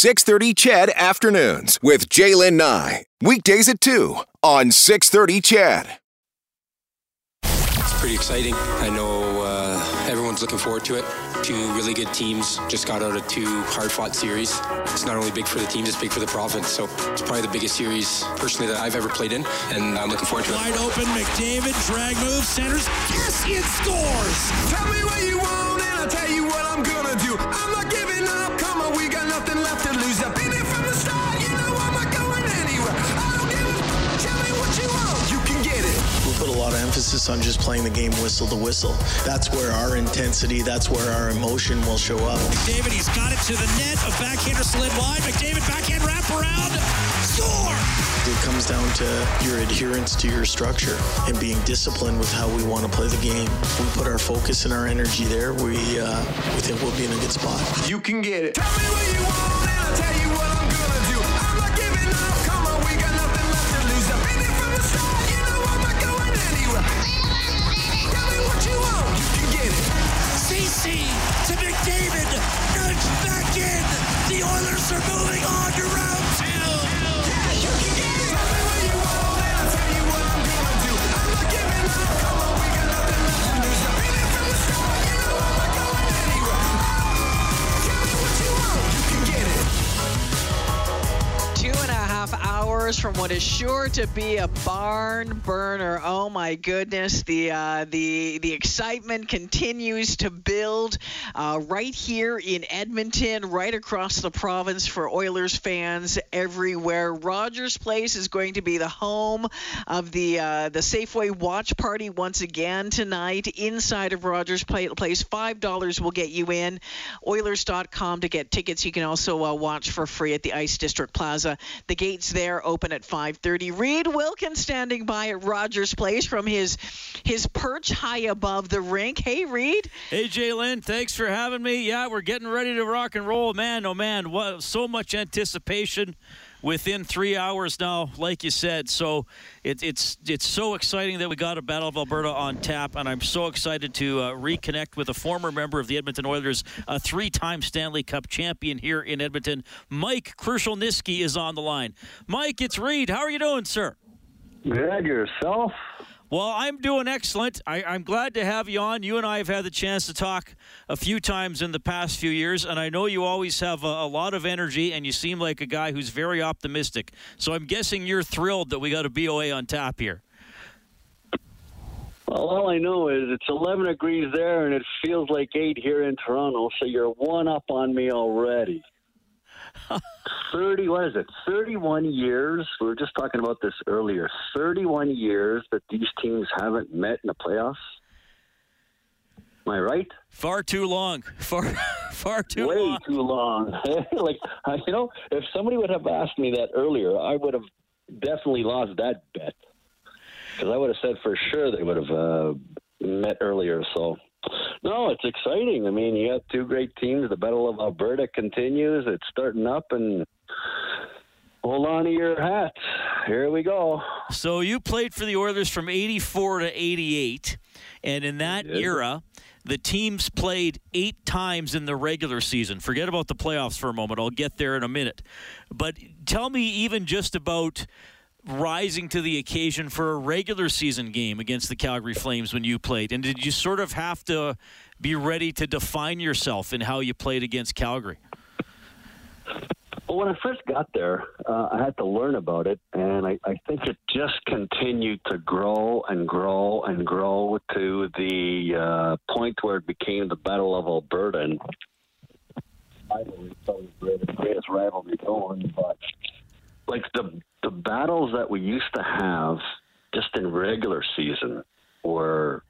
630 CHED Afternoons with Jaylen Nye. Weekdays at 2 on 630 CHED. It's pretty exciting. I know uh, everyone's looking forward to it. Two really good teams just got out of two hard-fought series. It's not only big for the teams, it's big for the province. So it's probably the biggest series personally that I've ever played in, and I'm looking forward to it. Wide open, McDavid, drag move, centers. Yes, it scores! Tell me what you want and I'll tell you what I'm gonna do. I'm not giving up, emphasis on just playing the game whistle to whistle. That's where our intensity, that's where our emotion will show up. McDavid, he's got it to the net. A backhander slid wide. McDavid, backhand wrap around. Score! It comes down to your adherence to your structure and being disciplined with how we want to play the game. We put our focus and our energy there. We uh, we think we'll be in a good spot. You can get it. From what is sure to be a barn burner. Oh my goodness, the uh, the the excitement continues to build uh, right here in Edmonton, right across the province for Oilers fans everywhere. Rogers Place is going to be the home of the uh, the Safeway watch party once again tonight inside of Rogers Place. Five dollars will get you in. Oilers.com to get tickets. You can also uh, watch for free at the Ice District Plaza. The gates there open at 5:30. Reed Wilkins standing by at Rogers Place from his his perch high above the rink. Hey, Reed. Hey, Jalen, thanks for having me. Yeah, we're getting ready to rock and roll. Man, oh man, what, so much anticipation within three hours now, like you said. So it, it's it's so exciting that we got a Battle of Alberta on tap, and I'm so excited to uh, reconnect with a former member of the Edmonton Oilers, a three-time Stanley Cup champion here in Edmonton. Mike Krushelnyski is on the line. Mike, it's Reed. How are you doing, sir? Good yourself. Well, I'm doing excellent. I, I'm glad to have you on. You and I have had the chance to talk a few times in the past few years, and I know you always have a, a lot of energy, and you seem like a guy who's very optimistic. So I'm guessing you're thrilled that we got a BOA on tap here. Well, all I know is it's 11 degrees there, and it feels like eight here in Toronto. So you're one up on me already. 30, what is it? 31 years. We were just talking about this earlier. 31 years that these teams haven't met in the playoffs. Am I right? Far too long. Far, far too long. Way long. too long. like, you know, if somebody would have asked me that earlier, I would have definitely lost that bet. Because I would have said for sure they would have uh, met earlier. So, no, it's exciting. I mean, you got two great teams. The Battle of Alberta continues. It's starting up, and hold on to your hats. Here we go. So you played for the Oilers from 84 to 88, and in that era, the teams played eight times in the regular season. Forget about the playoffs for a moment. I'll get there in a minute. But tell me even just about rising to the occasion for a regular season game against the Calgary Flames when you played. And did you sort of have to be ready to define yourself in how you played against Calgary? Well, when I first got there, uh, I had to learn about it, and I, I think it just continued to grow and grow and grow to the uh, point where it became the Battle of Alberta. And I believe probably the greatest rivalry going, but like the the battles that we used to have just in regular season were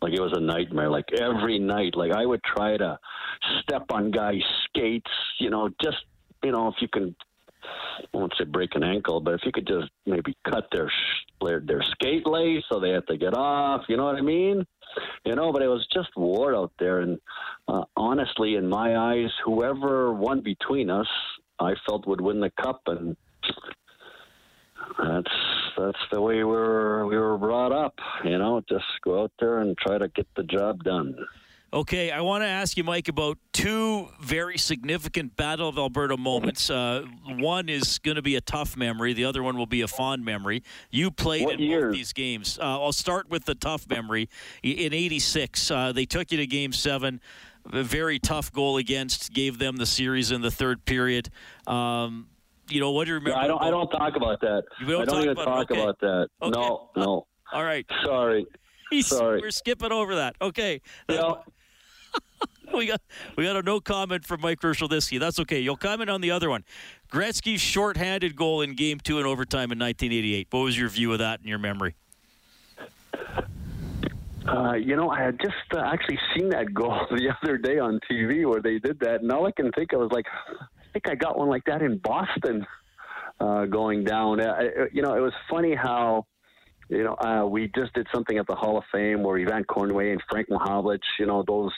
like it was a nightmare. Like every night, like I would try to step on guys' skates, you know, just you know, if you can, I won't say break an ankle, but if you could just maybe cut their their, their skate lace so they have to get off, you know what I mean? You know, but it was just war out there, and uh, honestly, in my eyes, whoever won between us, I felt would win the cup, and that's that's the way we were we were brought up. You know, just go out there and try to get the job done. Okay, I want to ask you, Mike, about two very significant Battle of Alberta moments. Uh, one is going to be a tough memory. The other one will be a fond memory. You played What in year? both these games. Uh, I'll start with the tough memory. In '86, uh, they took you to Game Seven. A very tough goal against gave them the series in the third period. Um, you know what do you remember? I don't. I don't talk about that. You don't I don't talk even about talk Okay. about that. Okay. No, no. All right, Sorry. Sorry. we're skipping over that. Okay, know, we got we got a no comment from Mike Krushelnyski. That's okay. You'll comment on the other one. Gretzky's shorthanded goal in Game Two in overtime in 1988. What was your view of that in your memory? Uh, you know, I had just uh, actually seen that goal the other day on TV where they did that, and all I can think of was like, think I got one like that in Boston uh, going down. Uh, you know, it was funny how, you know, uh, we just did something at the Hall of Fame where Yvan Cournoyer and Frank Mahovlich, you know, those,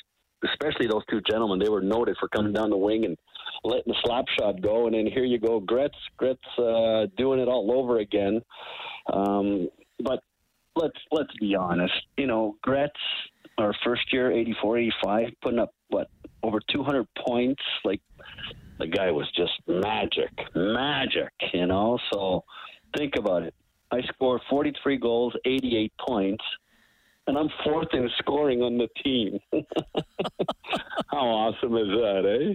especially those two gentlemen, they were noted for coming down the wing and letting the slap shot go, and then here you go, Gretz, Gretz uh, doing it all over again. Um, but let's let's be honest. You know, Gretz, our first year, 84, 85, putting up what over 200 points. Like the guy was just magic, magic. You know, so think about it. I scored 43 goals, 88 points, and I'm fourth in scoring on the team. How awesome is that, eh?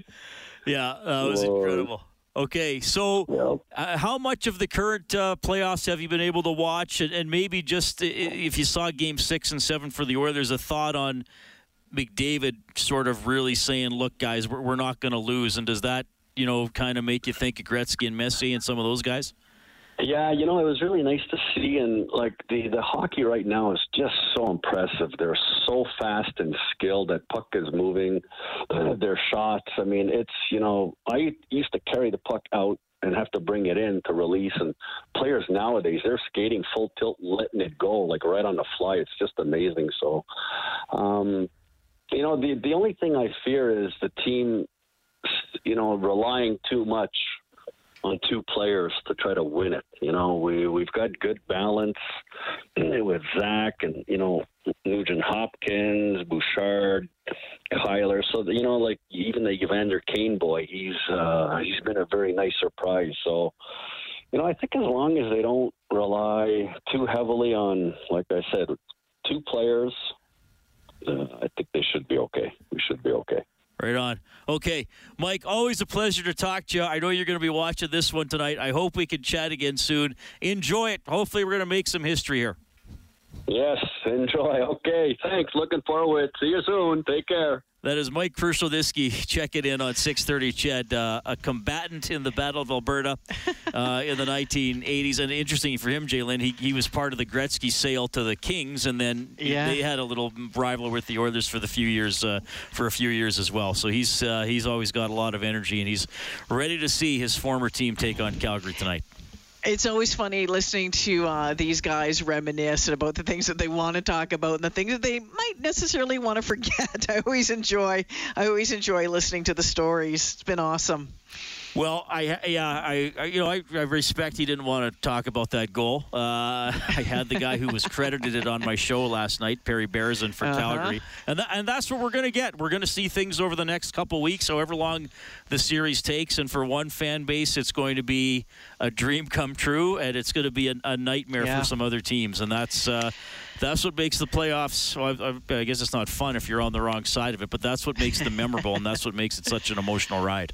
Yeah, that was Lord. incredible. Okay, so Yep. uh, how much of the current uh, playoffs have you been able to watch, and, and maybe just if you saw Game Six and Seven for the Oilers, a thought on McDavid sort of really saying, "Look, guys, we're, we're not going to lose," and does that you know kind of make you think of Gretzky and Messier and some of those guys? Yeah, you know, it was really nice to see, and like the the hockey right now is just so impressive. They're so fast and skilled. That puck is moving, their shots. I mean, it's you know, I used to carry the puck out and have to bring it in to release, and players nowadays they're skating full tilt, letting it go like right on the fly. It's just amazing. So, um, you know, the the only thing I fear is the team, you know, relying too much on two players to try to win it. You know, we we've got good balance with Zach and you know Nugent Hopkins, Bouchard, Kyler. So you know, like even the Evander Kane boy, he's uh, he's been a very nice surprise. So. You know, I think as long as they don't rely too heavily on, like I said, two players, uh, I think they should be okay. We should be okay. Right on. Okay, Mike, always a pleasure to talk to you. I know you're going to be watching this one tonight. I hope we can chat again soon. Enjoy it. Hopefully, we're going to make some history here. Yes, enjoy. Okay, thanks. Looking forward. See you soon. Take care. That is Mike Krushelnyski. Check it in on 6:30. CHED, uh, a combatant in the Battle of Alberta uh, in the 1980s, and interesting for him, Jalen. He he was part of the Gretzky sale to the Kings, and then Yeah. they had a little rival with the Oilers for the few years uh, for a few years as well. So he's uh, he's always got a lot of energy, and he's ready to see his former team take on Calgary tonight. It's always funny listening to uh, these guys reminisce about the things that they want to talk about and the things that they might necessarily want to forget. I always enjoy. I always enjoy listening to the stories. It's been awesome. Well, I yeah, I, I you know I, I respect he didn't want to talk about that goal. Uh, I had the guy who was credited it on my show last night, Perry Berezan for Uh-huh. Calgary, and tha- and that's what we're going to get. We're going to see things over the next couple weeks, however long the series takes. And for one fan base, it's going to be a dream come true, and it's going to be a, a nightmare Yeah. for some other teams, and that's. Uh, that's what makes the playoffs. Well, I, I guess it's not fun if you're on the wrong side of it, but that's what makes them memorable, and that's what makes it such an emotional ride.